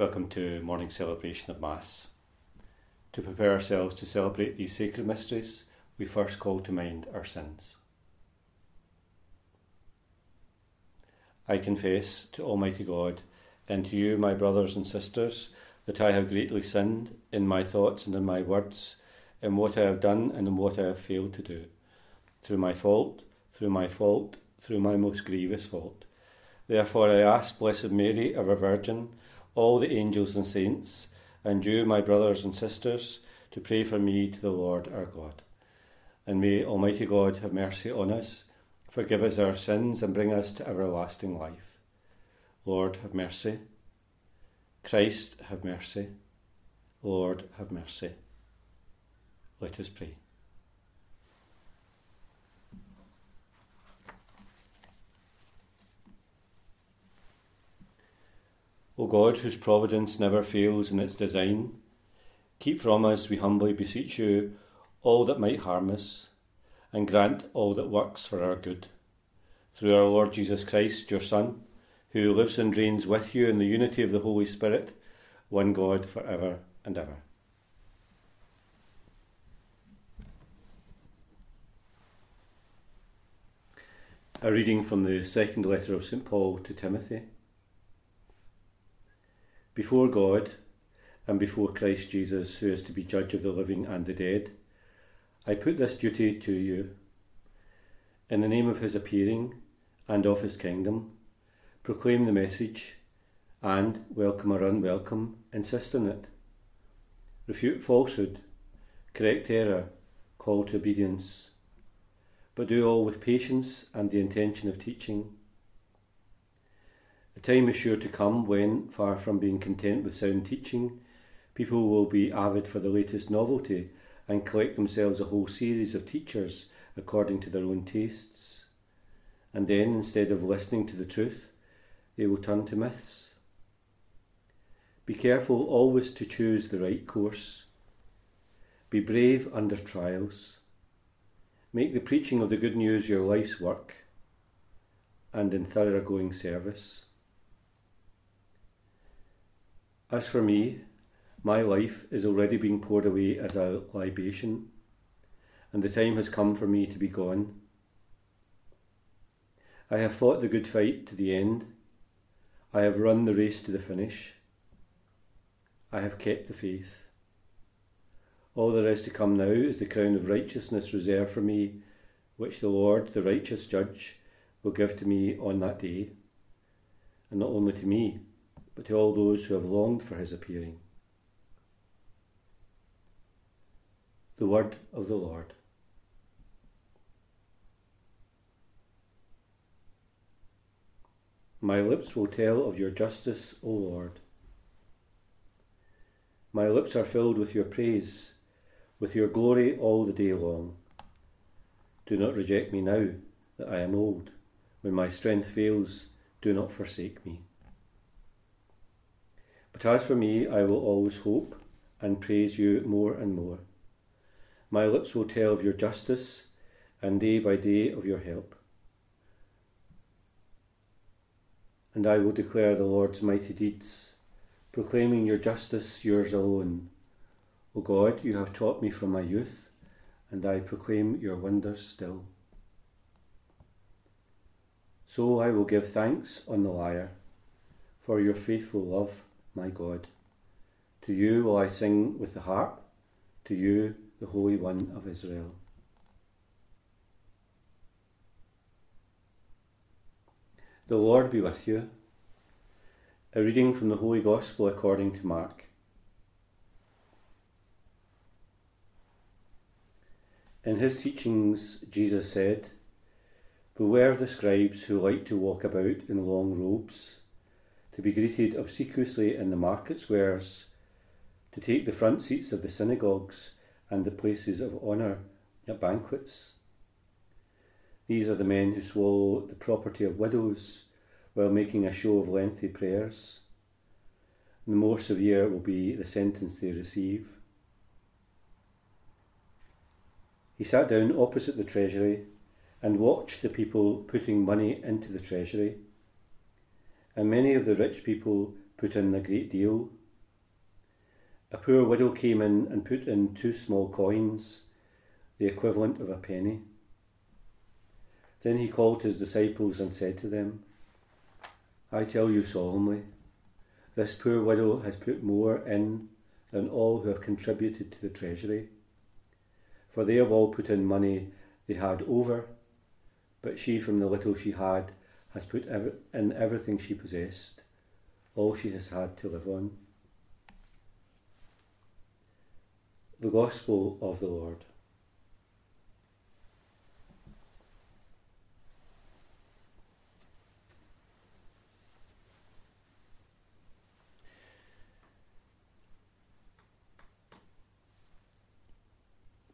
Welcome to morning celebration of Mass. To prepare ourselves to celebrate these sacred mysteries, we first call to mind our sins. I confess to Almighty God and to you, my brothers and sisters, that I have greatly sinned in my thoughts and in my words, in what I have done and in what I have failed to do, through my fault, through my fault, through my most grievous fault. Therefore I ask Blessed Mary, ever Virgin, all the angels and saints, and you, my brothers and sisters, to pray for me to the Lord our God. And may Almighty God have mercy on us, forgive us our sins, and bring us to everlasting life. Lord, have mercy. Christ, have mercy. Lord, have mercy. Let us pray. O God, whose providence never fails in its design, keep from us, we humbly beseech you, all that might harm us, and grant all that works for our good. Through our Lord Jesus Christ, your Son, who lives and reigns with you in the unity of the Holy Spirit, one God for ever and ever. A reading from the second letter of St. Paul to Timothy before God and before Christ Jesus, who is to be judge of the living and the dead, I put this duty to you. In the name of his appearing and of his kingdom, proclaim the message, and, welcome or unwelcome, insist on it. Refute falsehood, correct error, call to obedience, but do all with patience and the intention of teaching time is sure to come when, far from being content with sound teaching, people will be avid for the latest novelty and collect themselves a whole series of teachers according to their own tastes. And then, instead of listening to the truth, they will turn to myths. Be careful always to choose the right course. Be brave under trials. Make the preaching of the good news your life's work and in thoroughgoing service. As for me, my life is already being poured away as a libation, and the time has come for me to be gone. I have fought the good fight to the end. I have run the race to the finish. I have kept the faith. All there is to come now is the crown of righteousness reserved for me, which the Lord, the righteous judge, will give to me on that day, and not only to me but to all those who have longed for his appearing. The word of the Lord. My lips will tell of your justice, O Lord. My lips are filled with your praise, with your glory all the day long. Do not reject me now that I am old. When my strength fails, do not forsake me. But as for me, I will always hope and praise you more and more. My lips will tell of your justice, and day by day of your help. And I will declare the Lord's mighty deeds, proclaiming your justice yours alone. O God, you have taught me from my youth, and I proclaim your wonders still. So I will give thanks on the lyre for your faithful love my God. To you will I sing with the harp, to you, the Holy One of Israel. The Lord be with you. A reading from the Holy Gospel according to Mark. In his teachings, Jesus said, Beware of the scribes who like to walk about in long robes to be greeted obsequiously in the market squares, to take the front seats of the synagogues and the places of honour at banquets. These are the men who swallow the property of widows while making a show of lengthy prayers. The more severe will be the sentence they receive. He sat down opposite the treasury and watched the people putting money into the treasury and many of the rich people put in a great deal. A poor widow came in and put in two small coins, the equivalent of a penny. Then he called his disciples and said to them, I tell you solemnly, this poor widow has put more in than all who have contributed to the treasury. For they have all put in money they had over, but she from the little she had has put in everything she possessed, all she has had to live on. The Gospel of the Lord.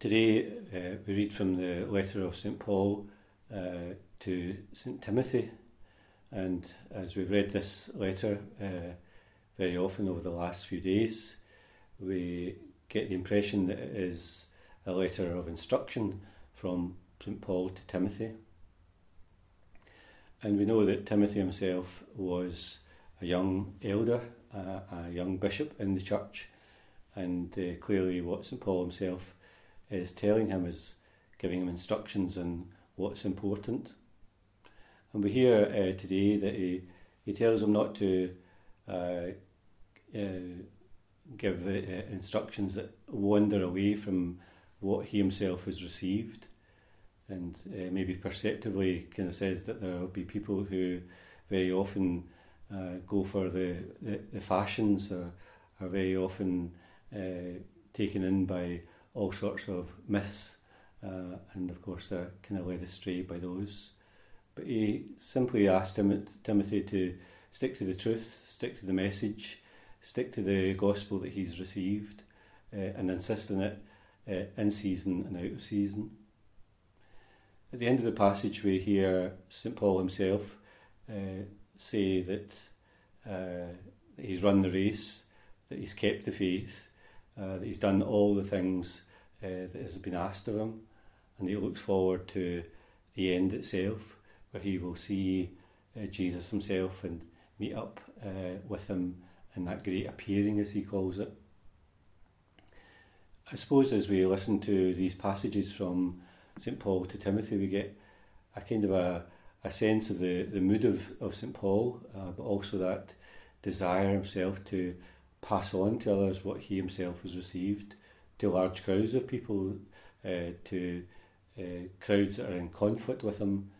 Today uh, we read from the letter of St. Paul uh, to St. Timothy, and as we've read this letter uh, very often over the last few days, we get the impression that it is a letter of instruction from St. Paul to Timothy. And we know that Timothy himself was a young elder, a young bishop in the church, and uh, clearly what St. Paul himself is telling him is giving him instructions on what's important. And we hear uh, today that he, he tells him not to uh, uh, give uh, instructions that wander away from what he himself has received. And uh, maybe perceptively kind of says that there will be people who very often uh, go for the, the, the fashions or are very often taken in by all sorts of myths, uh, and of course they're kind of led astray by those. But he simply asked Tim- Timothy to stick to the truth, stick to the message, stick to the gospel that he's received, uh, and insist on it uh, in season and out of season. At the end of the passage, we hear St. Paul himself uh, say that, he's run the race, that he's kept the faith, that he's done all the things that has been asked of him, and he looks forward to the end itself, where he will see uh, Jesus himself and meet up uh, with him in that great appearing, as he calls it. I suppose as we listen to these passages from St. Paul to Timothy, we get a kind of a, a sense of the, the mood of, of St. Paul, uh, but also that desire himself to pass on to others what he himself has received, to large crowds of people, uh, to uh, crowds that are in conflict with him.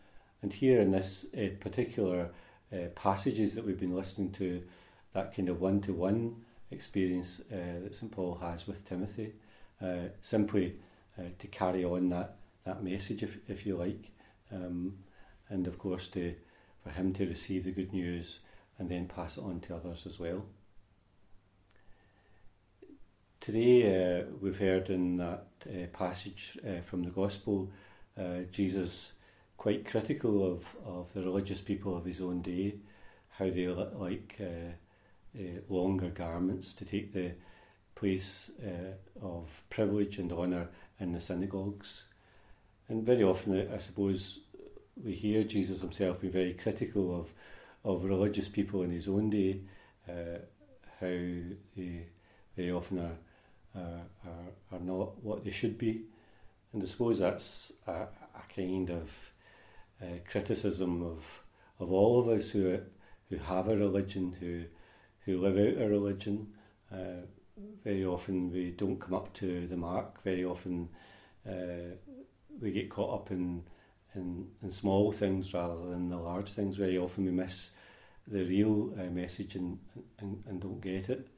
And here in this uh, particular uh, passages that we've been listening to, that kind of one to one experience uh, that St. Paul has with Timothy, uh, simply to carry on that, that message, if, if you like, um, and of course to, for him to receive the good news and then pass it on to others as well. Today uh, we've heard in that uh, passage uh, from the Gospel uh, Jesus quite critical of, of the religious people of his own day, how they like uh, uh, longer garments to take the place of privilege and honour in the synagogues. And very often, I suppose, we hear Jesus himself be very critical of, of religious people in his own day, how they very often are uh, are, are not what they should be. And I suppose that's a, a kind of uh, criticism of, of all of us who, who have a religion, who, who live out a religion. Uh, very often we don't come up to the mark. Very often uh, we get caught up in, in, in small things rather than the large things. Very often we miss the real uh, message and, and, and don't get it.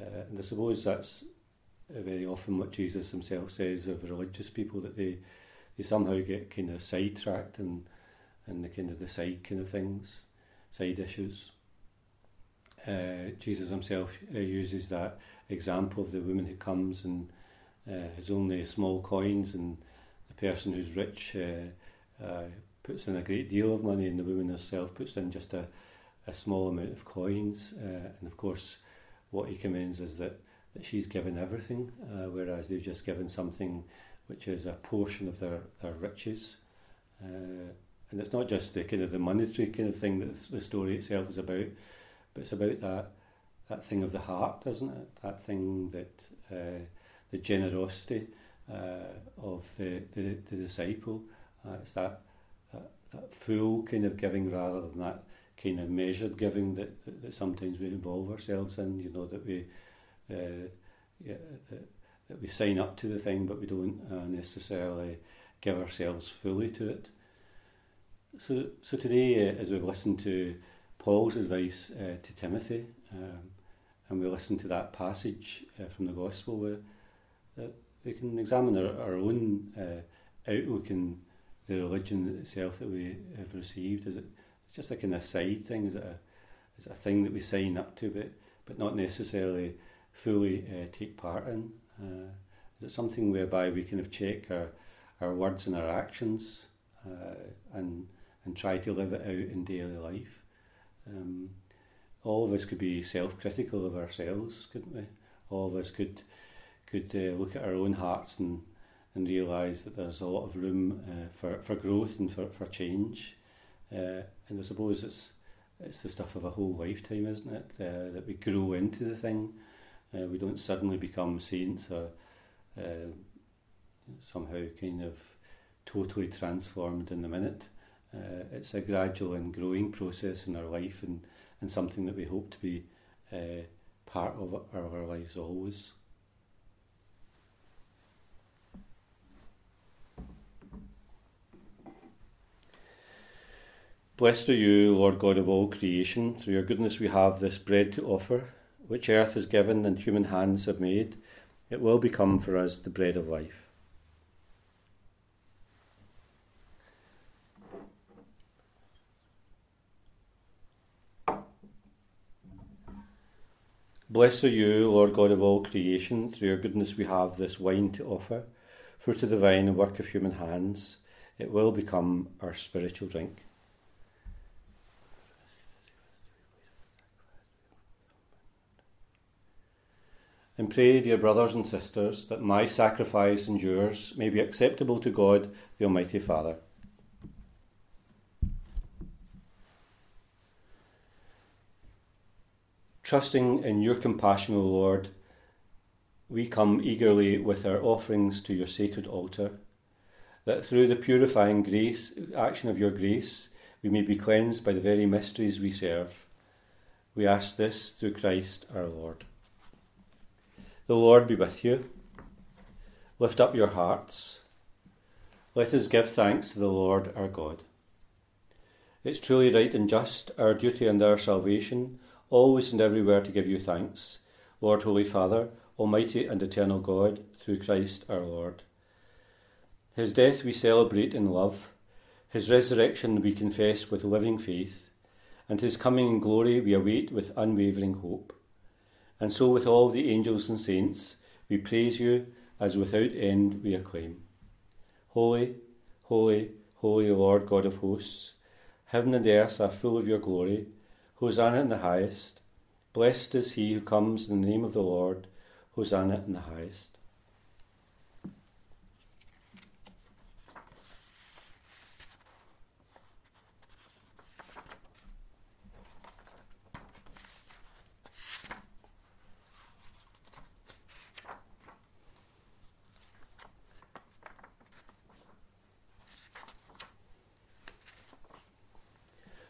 Uh, and I suppose that's very often what Jesus himself says of religious people that they they somehow get kind of sidetracked and and the kind of the side kind of things, side issues. Uh, Jesus himself uh, uses that example of the woman who comes and uh, has only small coins, and the person who's rich uh, uh, puts in a great deal of money, and the woman herself puts in just a, a small amount of coins. Uh, and of course, what he commends is that that she's given everything, whereas they've just given something which is a portion of their, their riches. And it's not just the kind of the monetary kind of thing that the story itself is about, but it's about that that thing of the heart, isn't it? That thing that uh, the generosity uh, of the, the, the disciple. Uh, it's that, that, that full kind of giving rather than that kind of measured giving that, that, that sometimes we involve ourselves in. You know that we uh, yeah, that, that we sign up to the thing, but we don't uh, necessarily give ourselves fully to it. So, so today, uh, as we've listened to Paul's advice uh, to Timothy, um, and we listen to that passage uh, from the Gospel, we, uh, we can examine our, our own uh, outlook in the religion itself that we have received. Is it it's just a kind of side thing? Is it a, is it a thing that we sign up to, but, but not necessarily fully take part in? Is it something whereby we kind of check our, our words and our actions uh, and, and try to live it out in daily life? Um, all of us could be self-critical of ourselves, couldn't we? All of us could could uh, look at our own hearts and and realise that there's a lot of room uh, for for growth and for for change. Uh, and I suppose it's it's the stuff of a whole lifetime, isn't it? Uh, that we grow into the thing. Uh, we don't suddenly become saints or uh, somehow kind of totally transformed in the minute. Uh, it's a gradual and growing process in our life and, and something that we hope to be uh, part of our, of our lives always. Blessed are you, Lord God of all creation. Through your goodness we have this bread to offer, which earth has given and human hands have made. It will become for us the bread of life. Blessed are you, Lord God of all creation. Through your goodness we have this wine to offer, fruit of the vine and work of human hands. It will become our spiritual drink. and pray, dear brothers and sisters, that my sacrifice and yours may be acceptable to God, the Almighty Father. Trusting in your compassion, O Lord, we come eagerly with our offerings to your sacred altar, that through the purifying grace, action of your grace, we may be cleansed by the very mysteries we serve. We ask this through Christ our Lord. The Lord be with you. Lift up your hearts. Let us give thanks to the Lord our God. It's truly right and just, our duty and our salvation, always and everywhere to give you thanks, Lord, Holy Father, Almighty and eternal God, through Christ our Lord. His death we celebrate in love, his resurrection we confess with living faith, and his coming in glory we await with unwavering hope. And so, with all the angels and saints, we praise you as without end we acclaim. Holy, holy, holy Lord God of hosts, heaven and earth are full of your glory. Hosanna in the highest. Blessed is he who comes in the name of the Lord. Hosanna in the highest.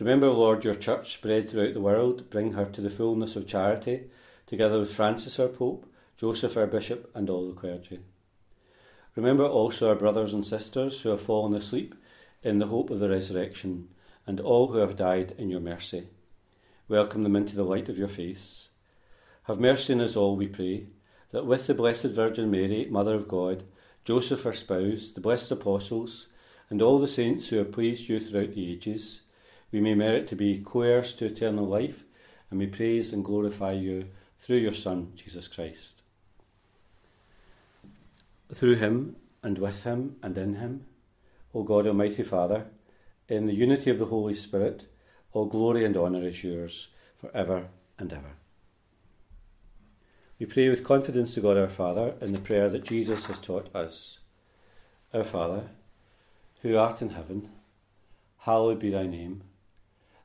Remember, Lord, your church spread throughout the world. Bring her to the fullness of charity, together with Francis our Pope, Joseph our Bishop, and all the clergy. Remember also our brothers and sisters who have fallen asleep in the hope of the resurrection, and all who have died in your mercy. Welcome them into the light of your face. Have mercy on us all, we pray, that with the Blessed Virgin Mary, Mother of God, Joseph our spouse, the blessed apostles, and all the saints who have pleased you throughout the ages, we may merit to be co heirs to eternal life, and may praise and glorify you through your Son, Jesus Christ. Through him, and with him, and in him, O God Almighty Father, in the unity of the Holy Spirit, all glory and honour is yours for ever and ever. We pray with confidence to God our Father in the prayer that Jesus has taught us. Our Father, who art in heaven, hallowed be thy name.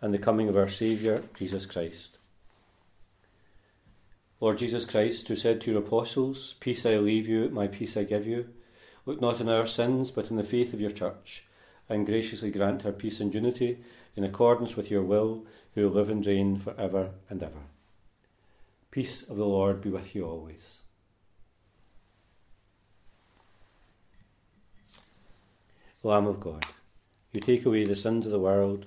and the coming of our Saviour, Jesus Christ. Lord Jesus Christ, who said to your apostles, Peace I leave you, my peace I give you, look not on our sins, but in the faith of your church, and graciously grant her peace and unity in accordance with your will, who live and reign for ever and ever. Peace of the Lord be with you always. Lamb of God, you take away the sins of the world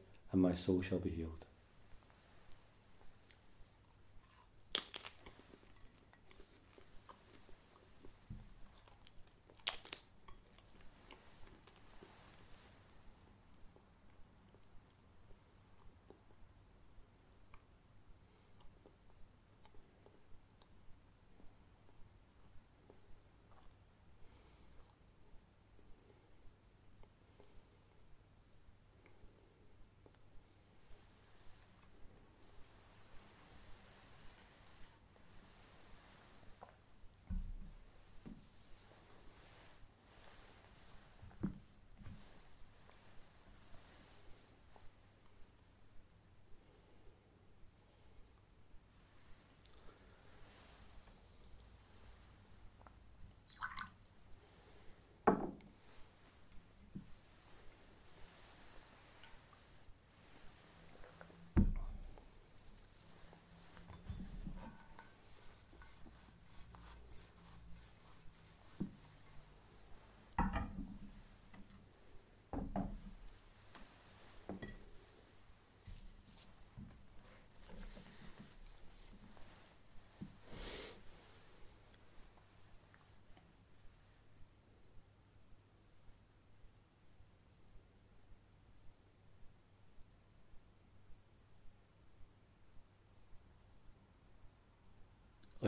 and my soul shall be healed.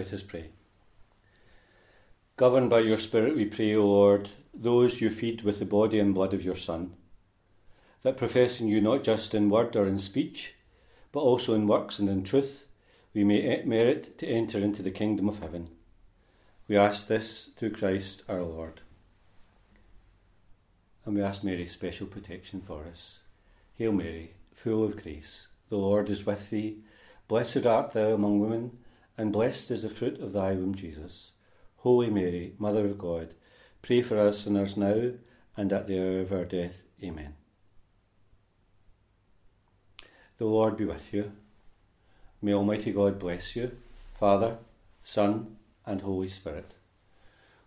Let us pray. Governed by your Spirit, we pray, O Lord, those you feed with the body and blood of your Son, that professing you not just in word or in speech, but also in works and in truth, we may merit to enter into the kingdom of heaven. We ask this through Christ our Lord. And we ask Mary special protection for us. Hail Mary, full of grace, the Lord is with thee. Blessed art thou among women, and blessed is the fruit of thy womb, Jesus. Holy Mary, Mother of God, pray for us sinners now and at the hour of our death. Amen. The Lord be with you. May Almighty God bless you, Father, Son, and Holy Spirit.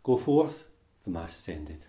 Go forth, the Mass is ended.